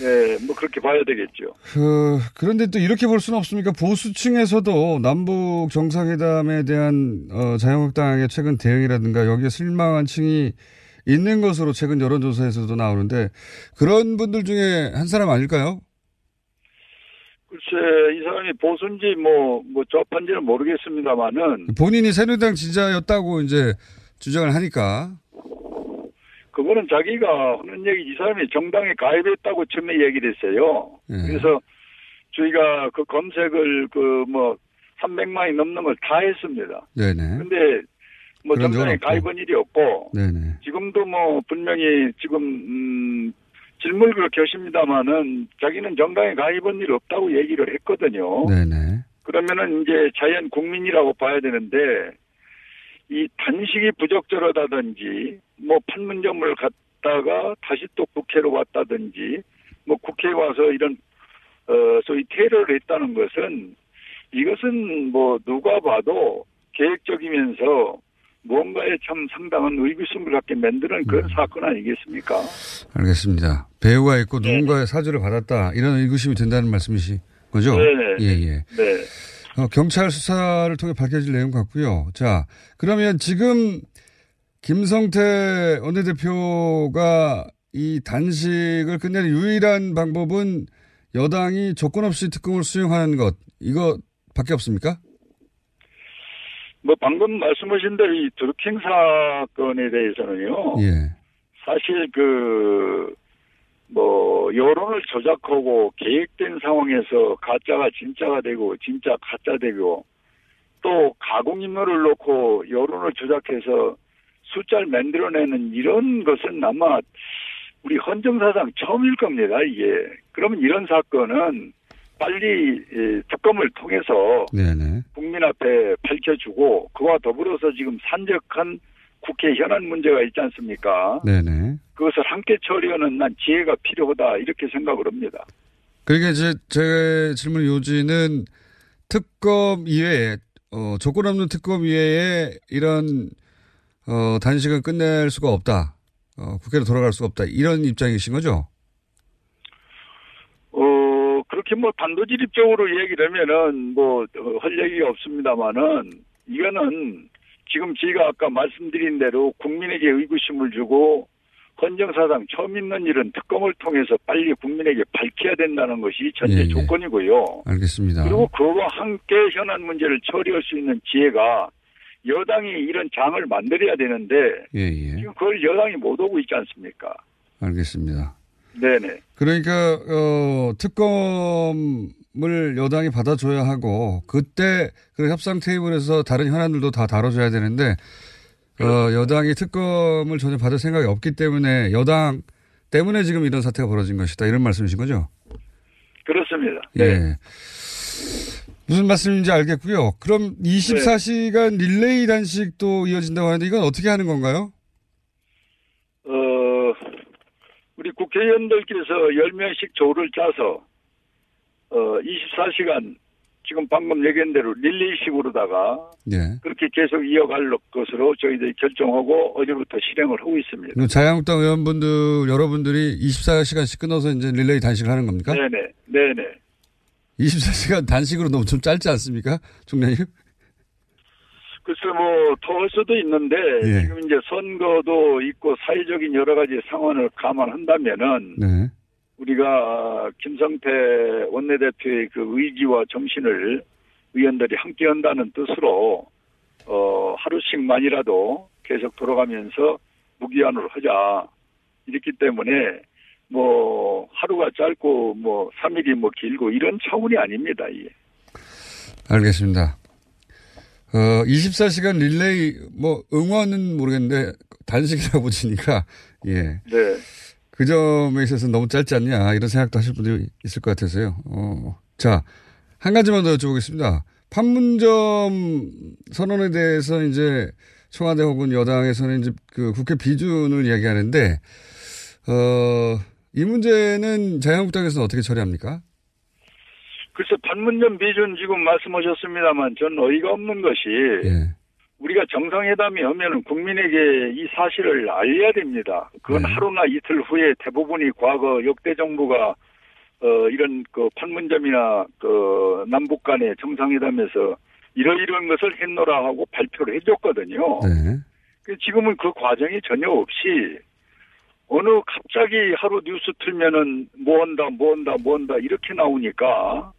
네, 뭐 그렇게 봐야 되겠죠. 그, 그런데 또 이렇게 볼 수는 없습니까? 보수층에서도 남북 정상회담에 대한, 어, 자유한국당의 최근 대응이라든가 여기에 실망한 층이 있는 것으로 최근 여론조사에서도 나오는데 그런 분들 중에 한 사람 아닐까요? 글쎄 이 사람이 보수인지 뭐, 뭐 좌파인지는 모르겠습니다만은 본인이 새누리당 지지자였다고 이제 주장을 하니까. 그거는 자기가 하는 얘기 이 사람이 정당에 가입했다고 처음에 얘기를 했어요. 예. 그래서 저희가 그 검색을 그 뭐 300만이 넘는 걸 다 했습니다. 네네. 근데 뭐 정당에. 가입한 일이 없고 네네. 지금도 뭐 분명히 지금 음 질문을 그렇게 하십니다마는 자기는 정당에 가입한 일이 없다고 얘기를 했거든요. 네네. 그러면은 이제 자연 국민이라고 봐야 되는데 이 단식이 부적절하다든지 뭐 판문점을 갔다가 다시 또 국회로 왔다든지 뭐 국회에 와서 이런 어 소위 테러를 했다는 것은 이것은 뭐 누가 봐도 계획적이면서 무언가에 참 상당한 의구심을 갖게 만드는 그런 사건 아니겠습니까? 알겠습니다. 배우가 있고 누군가의 사주를 받았다. 이런 의구심이 든다는 말씀이신 거죠? 네네. 예, 예. 네. 어, 경찰 수사를 통해 밝혀질 내용 같고요. 자, 그러면 지금 김성태 원내대표가 이 단식을 끝내는 유일한 방법은 여당이 조건 없이 특검을 수용하는 것, 이거 밖에 없습니까? 뭐 방금 말씀하신 대로 이 드루킹 사건에 대해서는요. 예. 사실 그, 뭐, 여론을 조작하고 계획된 상황에서 가짜가 진짜가 되고, 진짜 가짜 되고, 또 가공 인물을 놓고 여론을 조작해서 숫자를 만들어내는 이런 것은 아마 우리 헌정사상 처음일 겁니다, 이게. 그러면 이런 사건은 빨리 예, 특검을 통해서 네네. 국민 앞에 밝혀주고 그와 더불어서 지금 산적한 국회 현안 문제가 있지 않습니까? 네네. 그것을 함께 처리하는 난 지혜가 필요하다 이렇게 생각을 합니다. 그러니까 이제 제 질문 요지는 특검 이외에, 어, 조건 없는 특검 이외에 이런, 어, 단식은 끝낼 수가 없다. 어, 국회로 돌아갈 수가 없다. 이런 입장이신 거죠? 어 그렇게 뭐 단도직입적으로 얘기를 하면은 뭐 할 얘기가 없습니다만은 이거는 지금 제가 아까 말씀드린 대로 국민에게 의구심을 주고 헌정사상 처음 있는 일은 특검을 통해서 빨리 국민에게 밝혀야 된다는 것이 전제 예, 예. 조건이고요. 알겠습니다. 그리고 그와 함께 현안 문제를 처리할 수 있는 지혜가 여당이 이런 장을 만들어야 되는데 예, 예. 지금 그걸 여당이 못 오고 있지 않습니까? 알겠습니다. 네네. 그러니까, 어, 특검을 여당이 받아줘야 하고, 그때 그 협상 테이블에서 다른 현안들도 다 다뤄줘야 되는데, 어, 여당이 특검을 전혀 받을 생각이 없기 때문에 여당 때문에 지금 이런 사태가 벌어진 것이다. 이런 말씀이신 거죠? 그렇습니다. 예. 무슨 말씀인지 알겠고요. 그럼 24시간 릴레이 단식도 이어진다고 하는데 이건 어떻게 하는 건가요? 어, 우리 국회의원들께서 10명씩 조를 짜서, 어, 24시간, 지금 방금 얘기한 대로 릴레이식으로다가 예. 그렇게 계속 이어갈 것으로 저희들이 결정하고 어제부터 실행을 하고 있습니다. 자유한국당 의원분들, 여러분들이 24시간씩 끊어서 이제 릴레이 단식을 하는 겁니까? 네네, 네네. 24시간 단식으로 너무 좀 짧지 않습니까? 총장님? 글쎄 뭐, 더할 수도 있는데, 예. 지금 이제 선거도 있고 사회적인 여러 가지 상황을 감안한다면은, 네. 우리가 김성태 원내대표의 그 의지와 정신을 의원들이 함께 한다는 뜻으로 어, 하루씩만이라도 계속 돌아가면서 무기한으로 하자. 이렇기 때문에 뭐 하루가 짧고 뭐 3일이 뭐 길고 이런 차원이 아닙니다. 이게. 알겠습니다. 어, 24시간 릴레이, 뭐, 응원은 모르겠는데, 단식이라고 보시니까, 예. 네. 그 점에 있어서 너무 짧지 않냐, 이런 생각도 하실 분들이 있을 것 같아서요. 어, 자, 한 가지만 더 여쭤보겠습니다. 판문점 선언에 대해서 이제 청와대 혹은 여당에서는 이제 그 국회 비준을 이야기하는데, 어, 이 문제는 자유한국당에서는 어떻게 처리합니까? 글쎄 판문점 비준 지금 말씀하셨습니다만 전 어이가 없는 것이 예. 우리가 정상회담이 하면은 국민에게 이 사실을 알려야 됩니다. 그건 네. 하루나 이틀 후에 대부분이 과거 역대 정부가 어 이런 그 판문점이나 그 남북 간의 정상회담에서 이러이러한 것을 했노라 하고 발표를 해줬거든요. 네. 그 지금은 그 과정이 전혀 없이 어느 갑자기 하루 뉴스 틀면은 뭐 한다, 뭐 한다, 뭐 한다 이렇게 나오니까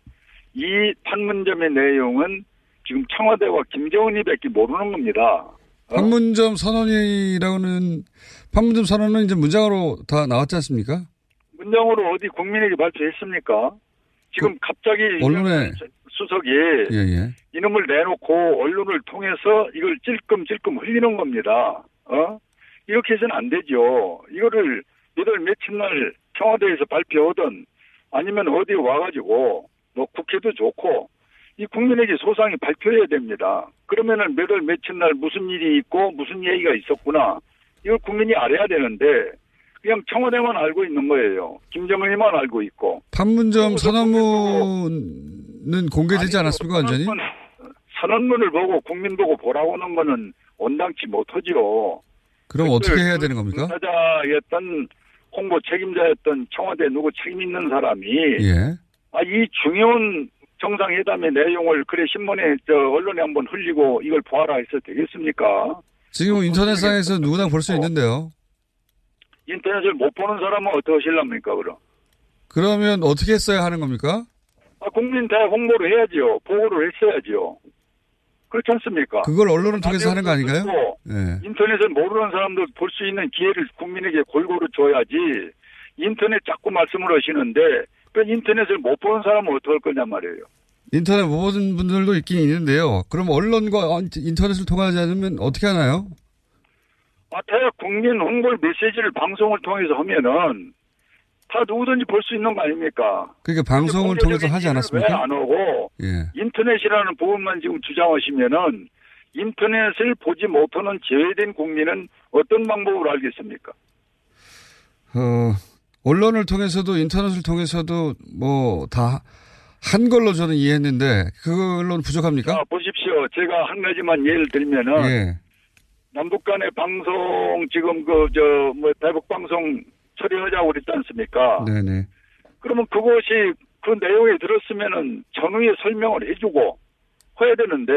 이 판문점의 내용은 지금 청와대와 김정은이밖에 모르는 겁니다. 판문점 선언이라고는, 판문점 선언은 이제 문장으로 다 나왔지 않습니까? 문장으로 어디 국민에게 발표했습니까? 지금 갑자기 그 언론에- 수석이 예, 예. 이놈을 내놓고 언론을 통해서 이걸 찔끔찔끔 흘리는 겁니다. 어? 이렇게 해서는 안 되죠. 이거를 몇월 며칠 날 청와대에서 발표하든 아니면 어디 와가지고 뭐 국회도 좋고 이 국민에게 소상히 발표해야 됩니다. 그러면은 몇월 며칠 날 무슨 일이 있고 무슨 얘기가 있었구나. 이걸 국민이 알아야 되는데 그냥 청와대만 알고 있는 거예요. 김정은이만 알고 있고. 판문점 선언문은 공개되지 않았습니까, 완전히? 선언문을 보고 국민 보고 보라고 하는 거는 온당치 못하죠. 그럼 어떻게 해야 되는 겁니까? 당사자였던 홍보 책임자였던 청와대 누구 책임 있는 사람이 예. 아, 이 중요한 정상회담의 내용을 그래 신문에 저 언론에 한번 흘리고 이걸 보아라 해서 되겠습니까? 지금 인터넷상에서 누구나 볼 수 있는데요. 인터넷을 못 보는 사람은 어떻게 하실랍니까 그럼? 그러면 어떻게 했어야 하는 겁니까? 아, 국민 다 홍보를 해야죠. 보고를 했어야죠. 그렇지 않습니까? 그걸 언론을 통해서 하는 거 아닌가요? 예. 인터넷을 모르는 사람도 볼수 있는 기회를 국민에게 골고루 줘야지 인터넷 자꾸 말씀을 하시는데 그 인터넷을 못 보는 사람은 어떡할 거냐 말이에요. 인터넷 못 보는 분들도 있긴 있는데요. 그럼 언론과 인터넷을 통하지 않으면 어떻게 하나요? 아, 대학 국민 홍보 메시지를 방송을 통해서 하면은 다 누구든지 볼 수 있는 거 아닙니까? 그러니까 방송을 통해서 하지 왜 않았습니까? 안 오고 예. 인터넷이라는 부분만 지금 주장하시면은 인터넷을 보지 못하는 제외된 국민은 어떤 방법으로 알겠습니까? 어, 언론을 통해서도 인터넷을 통해서도 뭐 다 한 걸로 저는 이해했는데 그걸로는 부족합니까? 자, 보십시오. 제가 한 가지만 예를 들면은 예. 남북 간의 방송 지금 그 저 뭐 대북 방송 처리하자고 그랬지 않습니까? 네네. 그러면 그것이 그 내용에 들었으면은 전후에 설명을 해주고 해야 되는데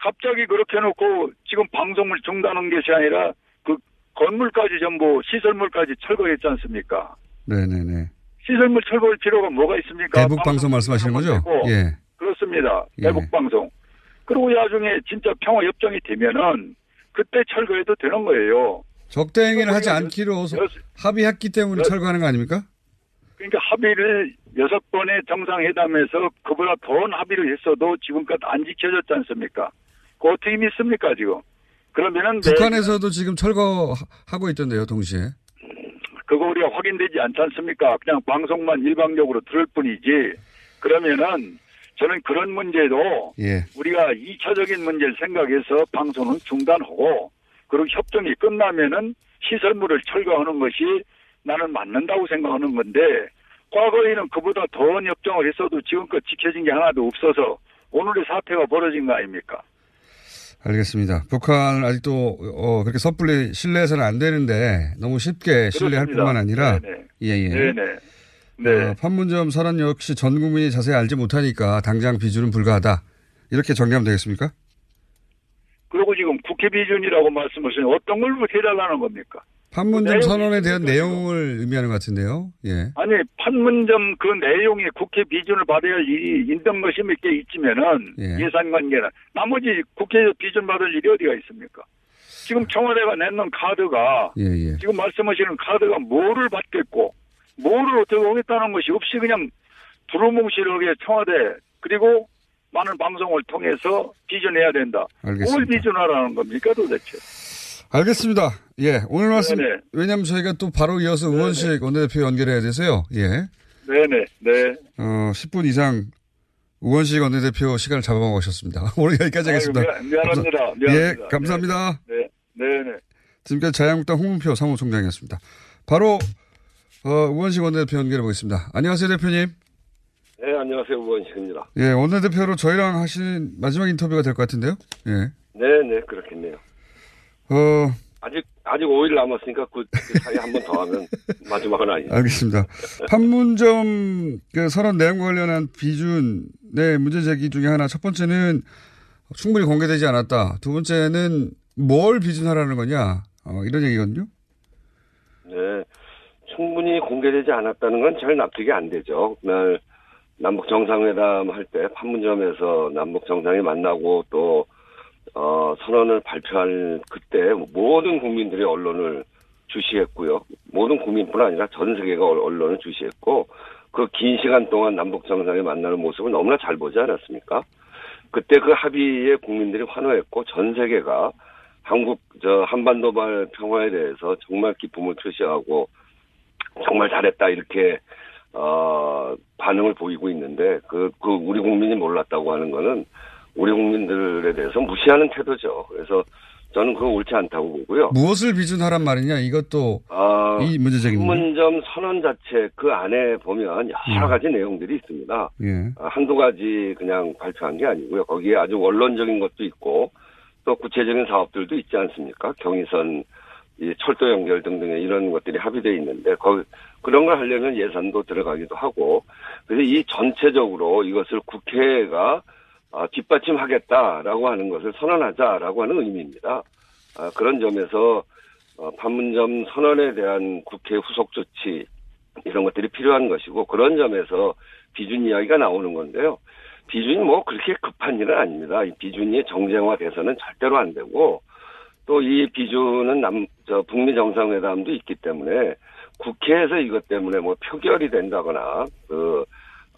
갑자기 그렇게 해놓고 지금 방송을 중단한 것이 아니라 그 건물까지 전부 시설물까지 철거했지 않습니까? 네네네. 시설물 철거할 필요가 뭐가 있습니까? 대북 방송 말씀하시는 거죠? 되고. 예. 그렇습니다. 예. 대북 방송. 그리고 나중에 진짜 평화 협정이 되면은 그때 철거해도 되는 거예요. 적대 행위를 하지 않기로 서- 합의했기 때문에 철거하는 거 아닙니까? 그러니까 합의를 여섯 번의 정상회담에서 그보다 더한 합의를 했어도 지금껏 안 지켜졌지 않습니까? 그 어떻게 믿습니까 지금? 그러면은 내- 북한에서도 지금 철거하고 있던데요, 동시에. 그거 우리가 확인되지 않지 않습니까? 그냥 방송만 일방적으로 들을 뿐이지. 그러면은 저는 그런 문제도 예. 우리가 2차적인 문제를 생각해서 방송은 중단하고 그리고 협정이 끝나면은 시설물을 철거하는 것이 나는 맞는다고 생각하는 건데 과거에는 그보다 더한 협정을 했어도 지금껏 지켜진 게 하나도 없어서 오늘의 사태가 벌어진 거 아닙니까? 알겠습니다. 북한을 아직도 어, 그렇게 섣불리 신뢰해서는 안 되는데 너무 쉽게 신뢰할 그렇습니다. 뿐만 아니라. 예예. 네네. 네. 어, 판문점 선언 역시 전 국민이 자세히 알지 못하니까 당장 비준은 불가하다. 이렇게 정리하면 되겠습니까? 그리고 지금 국회 비준이라고 말씀하시는 어떤 걸 해달라는 겁니까? 판문점 선언에 대한 내용을 의미하는 것 같은데요. 예. 아니 판문점 그 내용이 국회 비준을 받아야 할 일이 몇개 있지면은 예. 예산 관계는 나머지 국회에서 비준 받을 일이 어디가 있습니까? 지금 청와대가 내놓은 카드가 예, 예. 지금 말씀하시는 카드가 뭐를 받겠고 뭐를 어떻게 오겠다는 것이 없이 그냥 두루뭉실하게 청와대 그리고 많은 방송을 통해서 비준해야 된다. 알겠습니다. 뭘 비준하라는 겁니까 도대체? 알겠습니다. 예. 오늘 말씀, 네네. 왜냐면 저희가 또 바로 이어서 의원식 원내대표 연결해야 돼서요. 예. 네네 네. 어, 10분 이상 의원식 원내대표 시간을 잡아먹으셨습니다. [LAUGHS] 오늘 여기까지 하겠습니다. 아이고, 미안- 미안합니다. 감사- 미안합니다. 예, 감사합니다. 네, 네 네. 지금까지 자유한국당 홍문표 사무총장이었습니다. 바로, 어, 의원식 원내대표 연결해 보겠습니다. 안녕하세요, 대표님. 네, 안녕하세요. 우원식입니다. 예, 원내대표로 저희랑 하신 마지막 인터뷰가 될 것 같은데요. 예. 네, 네, 그렇겠네요. 어, 아직, 아직 5일 남았으니까 그, 그 사이에 한 번 더 하면 [LAUGHS] 마지막은 아니죠. 알겠습니다. 판문점 그 선언 내용과 관련한 비준의 문제 제기 중에 하나 첫 번째는 충분히 공개되지 않았다. 두 번째는 뭘 비준하라는 거냐. 어, 이런 얘기거든요. 네. 충분히 공개되지 않았다는 건 잘 납득이 안 되죠. 그날 남북 정상회담 할 때 판문점에서 남북 정상이 만나고 또, 어, 선언을 발표할 그때 모든 국민들이 언론을 주시했고요. 모든 국민뿐 아니라 전 세계가 언- 언론을 주시했고 그 긴 시간 동안 남북 정상이 만나는 모습을 너무나 잘 보지 않았습니까? 그때 그 합의에 국민들이 환호했고 전 세계가 한국 저 한반도 발 평화에 대해서 정말 기쁨을 표시하고 정말 잘했다 이렇게 어 반응을 보이고 있는데 그 그 우리 국민이 몰랐다고 하는 거는 우리 국민들에 대해서 무시하는 태도죠. 그래서 저는 그거 옳지 않다고 보고요. 무엇을 비준하란 말이냐. 이것도 아, 이 문제적인 판문점 선언 자체 그 안에 보면 여러 음. 가지 내용들이 있습니다. 예. 아, 한두 가지 그냥 발표한 게 아니고요. 거기에 아주 원론적인 것도 있고 또 구체적인 사업들도 있지 않습니까? 경의선, 이 철도 연결 등등의 이런 것들이 합의되어 있는데 거 그런 걸 하려면 예산도 들어가기도 하고 그래서 이 전체적으로 이것을 국회가 아, 뒷받침하겠다라고 하는 것을 선언하자라고 하는 의미입니다. 아, 그런 점에서 어, 판문점 선언에 대한 국회 후속 조치 이런 것들이 필요한 것이고 그런 점에서 비준 이야기가 나오는 건데요. 비준이 뭐 그렇게 급한 일은 아닙니다. 이 비준이 정쟁화돼서는 절대로 안 되고 또 이 비준은 남, 저 북미 정상회담도 있기 때문에 국회에서 이것 때문에 뭐 표결이 된다거나 그,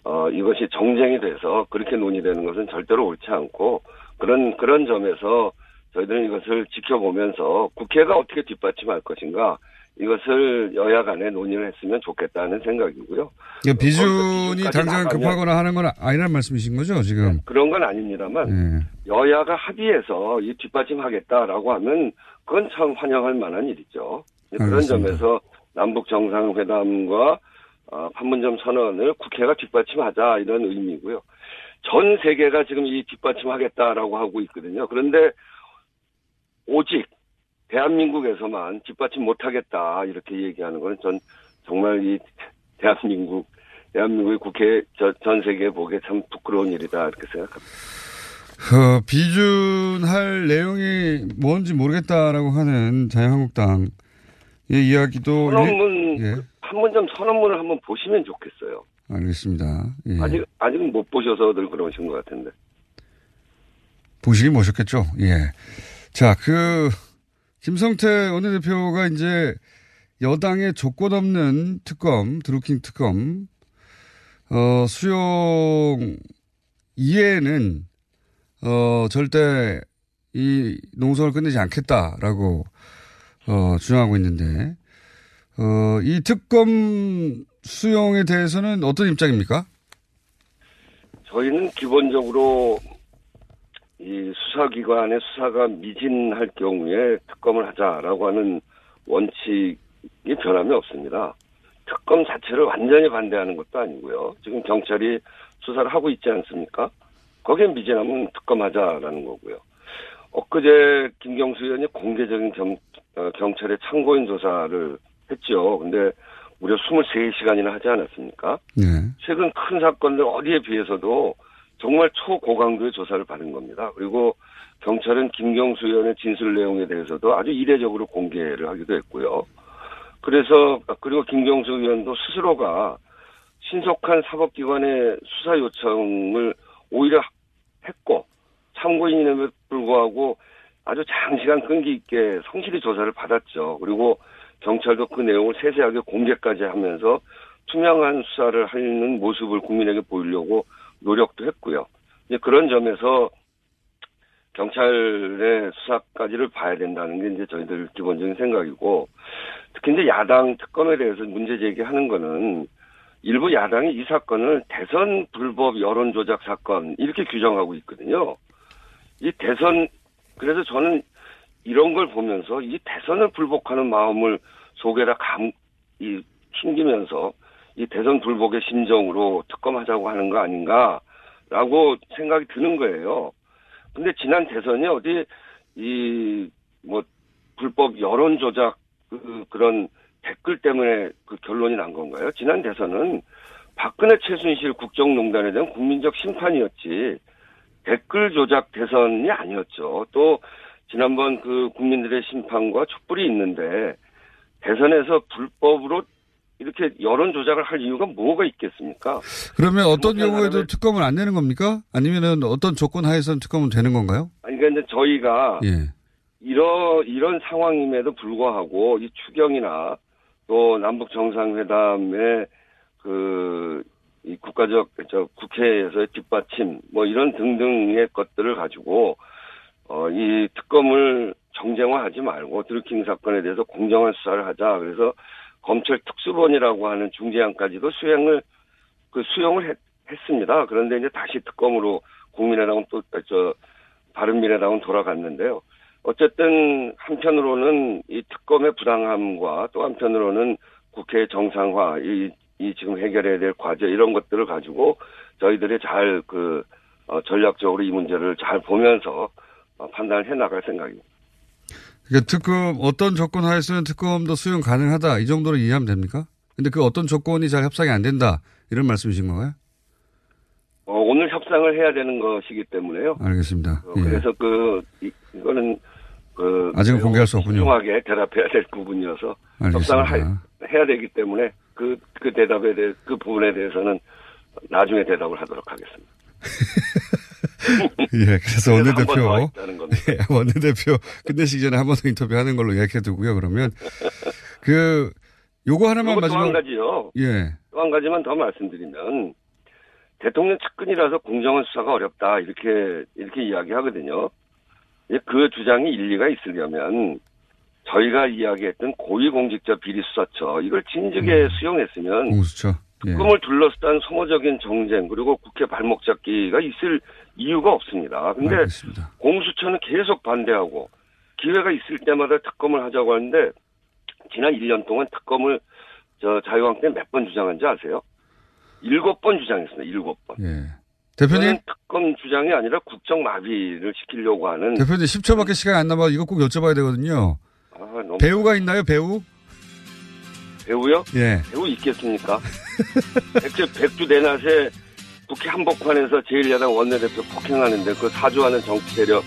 어, 이것이 정쟁이 돼서 그렇게 논의되는 것은 절대로 옳지 않고 그런, 그런 점에서 저희들은 이것을 지켜보면서 국회가 어떻게 뒷받침할 것인가 이것을 여야 간에 논의를 했으면 좋겠다는 생각이고요. 예, 비준이 비준까지 당장 급하거나 하는 건 아니란 말씀이신 거죠, 지금? 그런 건 아닙니다만 예. 여야가 합의해서 이 뒷받침하겠다라고 하면 그건 참 환영할 만한 일이죠. 그런 알겠습니다. 점에서 남북 정상회담과 어, 판문점 선언을 국회가 뒷받침하자 이런 의미고요. 전 세계가 지금 이 뒷받침하겠다라고 하고 있거든요. 그런데 오직 대한민국에서만 뒷받침 못하겠다 이렇게 얘기하는 거는 전 정말 이 대한민국 대한민국의 국회 저- 전 세계에 보기에 참 부끄러운 일이다 이렇게 생각합니다. 어, 비준할 내용이 뭔지 모르겠다라고 하는 자유한국당 의 이야기도. 선언문 예, 판문점 선언문을 한번 보시면 좋겠어요. 알겠습니다. 예. 아직 아직은 못 보셔서 늘 그러신 것 같은데. 보시긴 보셨겠죠. 예. 자, 그, 김성태 원내대표가 이제 여당의 조건 없는 특검, 드루킹 특검, 어, 수용 이외에는, 어, 절대 이 농성을 끝내지 않겠다라고, 어, 주장하고 있는데, 어, 이 특검 수용에 대해서는 어떤 입장입니까? 저희는 기본적으로 이 수사기관의 수사가 미진할 경우에 특검을 하자라고 하는 원칙이 변함이 없습니다. 특검 자체를 완전히 반대하는 것도 아니고요. 지금 경찰이 수사를 하고 있지 않습니까? 거기에 미진하면 특검하자라는 거고요. 엊그제 김경수 의원이 공개적인 경, 어, 경찰의 참고인 조사를 했죠. 근데 무려 23시간이나 하지 않았습니까? 네. 최근 큰 사건들 어디에 비해서도 정말 초고강도의 조사를 받은 겁니다. 그리고 경찰은 김경수 의원의 진술 내용에 대해서도 아주 이례적으로 공개를 하기도 했고요. 그래서 그리고 김경수 의원도 스스로가 신속한 사법기관의 수사 요청을 오히려 했고 참고인임에도 불구하고 아주 장시간 끈기 있게 성실히 조사를 받았죠. 그리고 경찰도 그 내용을 세세하게 공개까지 하면서 투명한 수사를 하는 모습을 국민에게 보이려고 노력도 했고요. 이제 그런 점에서 경찰의 수사까지를 봐야 된다는 게 이제 저희들 기본적인 생각이고 특히 이제 야당 특검에 대해서 문제 제기하는 거는 일부 야당이 이 사건을 대선 불법 여론 조작 사건 이렇게 규정하고 있거든요. 이 대선 그래서 저는 이런 걸 보면서 이 대선을 불복하는 마음을 속에다 감, 이, 숨기면서 이 대선 불복의 심정으로 특검하자고 하는 거 아닌가라고 생각이 드는 거예요. 근데 지난 대선이 어디 이 뭐 불법 여론 조작 그 그런 댓글 때문에 그 결론이 난 건가요? 지난 대선은 박근혜 최순실 국정농단에 대한 국민적 심판이었지 댓글 조작 대선이 아니었죠. 또 지난번 그 국민들의 심판과 촛불이 있는데 대선에서 불법으로 이렇게 여론 조작을 할 이유가 뭐가 있겠습니까? 그러면 어떤 경우에도 특검을 안 내는 겁니까? 아니면은 어떤 조건 하에서는 특검은 되는 건가요? 아니 그러니까 이제 저희가 예. 이러 이런 상황임에도 불구하고 이 추경이나 또 남북 정상회담의 그, 이 국가적, 저, 국회에서의 뒷받침, 뭐 이런 등등의 것들을 가지고, 어, 이 특검을 정쟁화하지 말고 드루킹 사건에 대해서 공정한 수사를 하자. 그래서 검찰 특수본이라고 하는 중재안까지도 수행을, 그 수용을 했, 했습니다. 그런데 이제 다시 특검으로 국민의당은 또, 저, 바른미래당은 돌아갔는데요. 어쨌든 한편으로는 이 특검의 부당함과 또 한편으로는 국회 정상화 이, 이 지금 해결해야 될 과제 이런 것들을 가지고 저희들이 잘그 어, 전략적으로 이 문제를 잘 보면서 어, 판단을 해 나갈 생각입니다. 그러니까 특검 어떤 조건 하에서는 특검도 수용 가능하다 이 정도로 이해하면 됩니까? 근데 그 어떤 조건이 잘 협상이 안 된다 이런 말씀이신 건가요? 어, 오늘 협상을 해야 되는 것이기 때문에요. 알겠습니다. 어, 예. 그래서 그 이, 이거는 그 아직은 공개할 수 없군요. 신중하게 대답해야 될 부분이어서 알겠습니다. 협상을 하, 해야 되기 때문에 그, 그 대답에 대해, 그 부분에 대해서는 나중에 대답을 하도록 하겠습니다. [LAUGHS] 예, 그래서 원내대표. [LAUGHS] 예, 원내대표 끝내시기 전에 한 번 더 인터뷰하는 걸로 예약해 두고요. 그러면 그 요거 하나만 그리고 또한 마지막 가지요. 예, 또 한 가지만 더 말씀드리면 대통령 측근이라서 공정한 수사가 어렵다 이렇게 이렇게 이야기하거든요. 그 주장이 일리가 있으려면 저희가 이야기했던 고위공직자 비리 수사처 이걸 진즉에 수용했으면 공수처. 예. 특검을 둘러싼 소모적인 정쟁 그리고 국회 발목 잡기가 있을 이유가 없습니다. 근데 알겠습니다. 공수처는 계속 반대하고 기회가 있을 때마다 특검을 하자고 하는데 지난 1년 동안 특검을 저 자유한국당 몇 번 주장한지 아세요? 일곱 번 주장했습니다. 일곱 번. 예. 대표님, 특검 주장이 아니라 국정 마비를 시키려고 하는 대표님 10초밖에 시간이 안 남아 이거 꼭 여쭤봐야 되거든요. 아, 너무 배우가 있나요, 배우? 배우요? 예. 배우 있겠습니까? [LAUGHS] 백주, 백주 내낮에 국회 한복판에서 제1야당 원내대표 폭행하는데 그 사주하는 정치 세력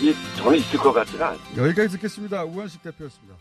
이 저는 있을 것 같지가 않습니다. 여기까지 듣겠습니다. 우한식 대표였습니다.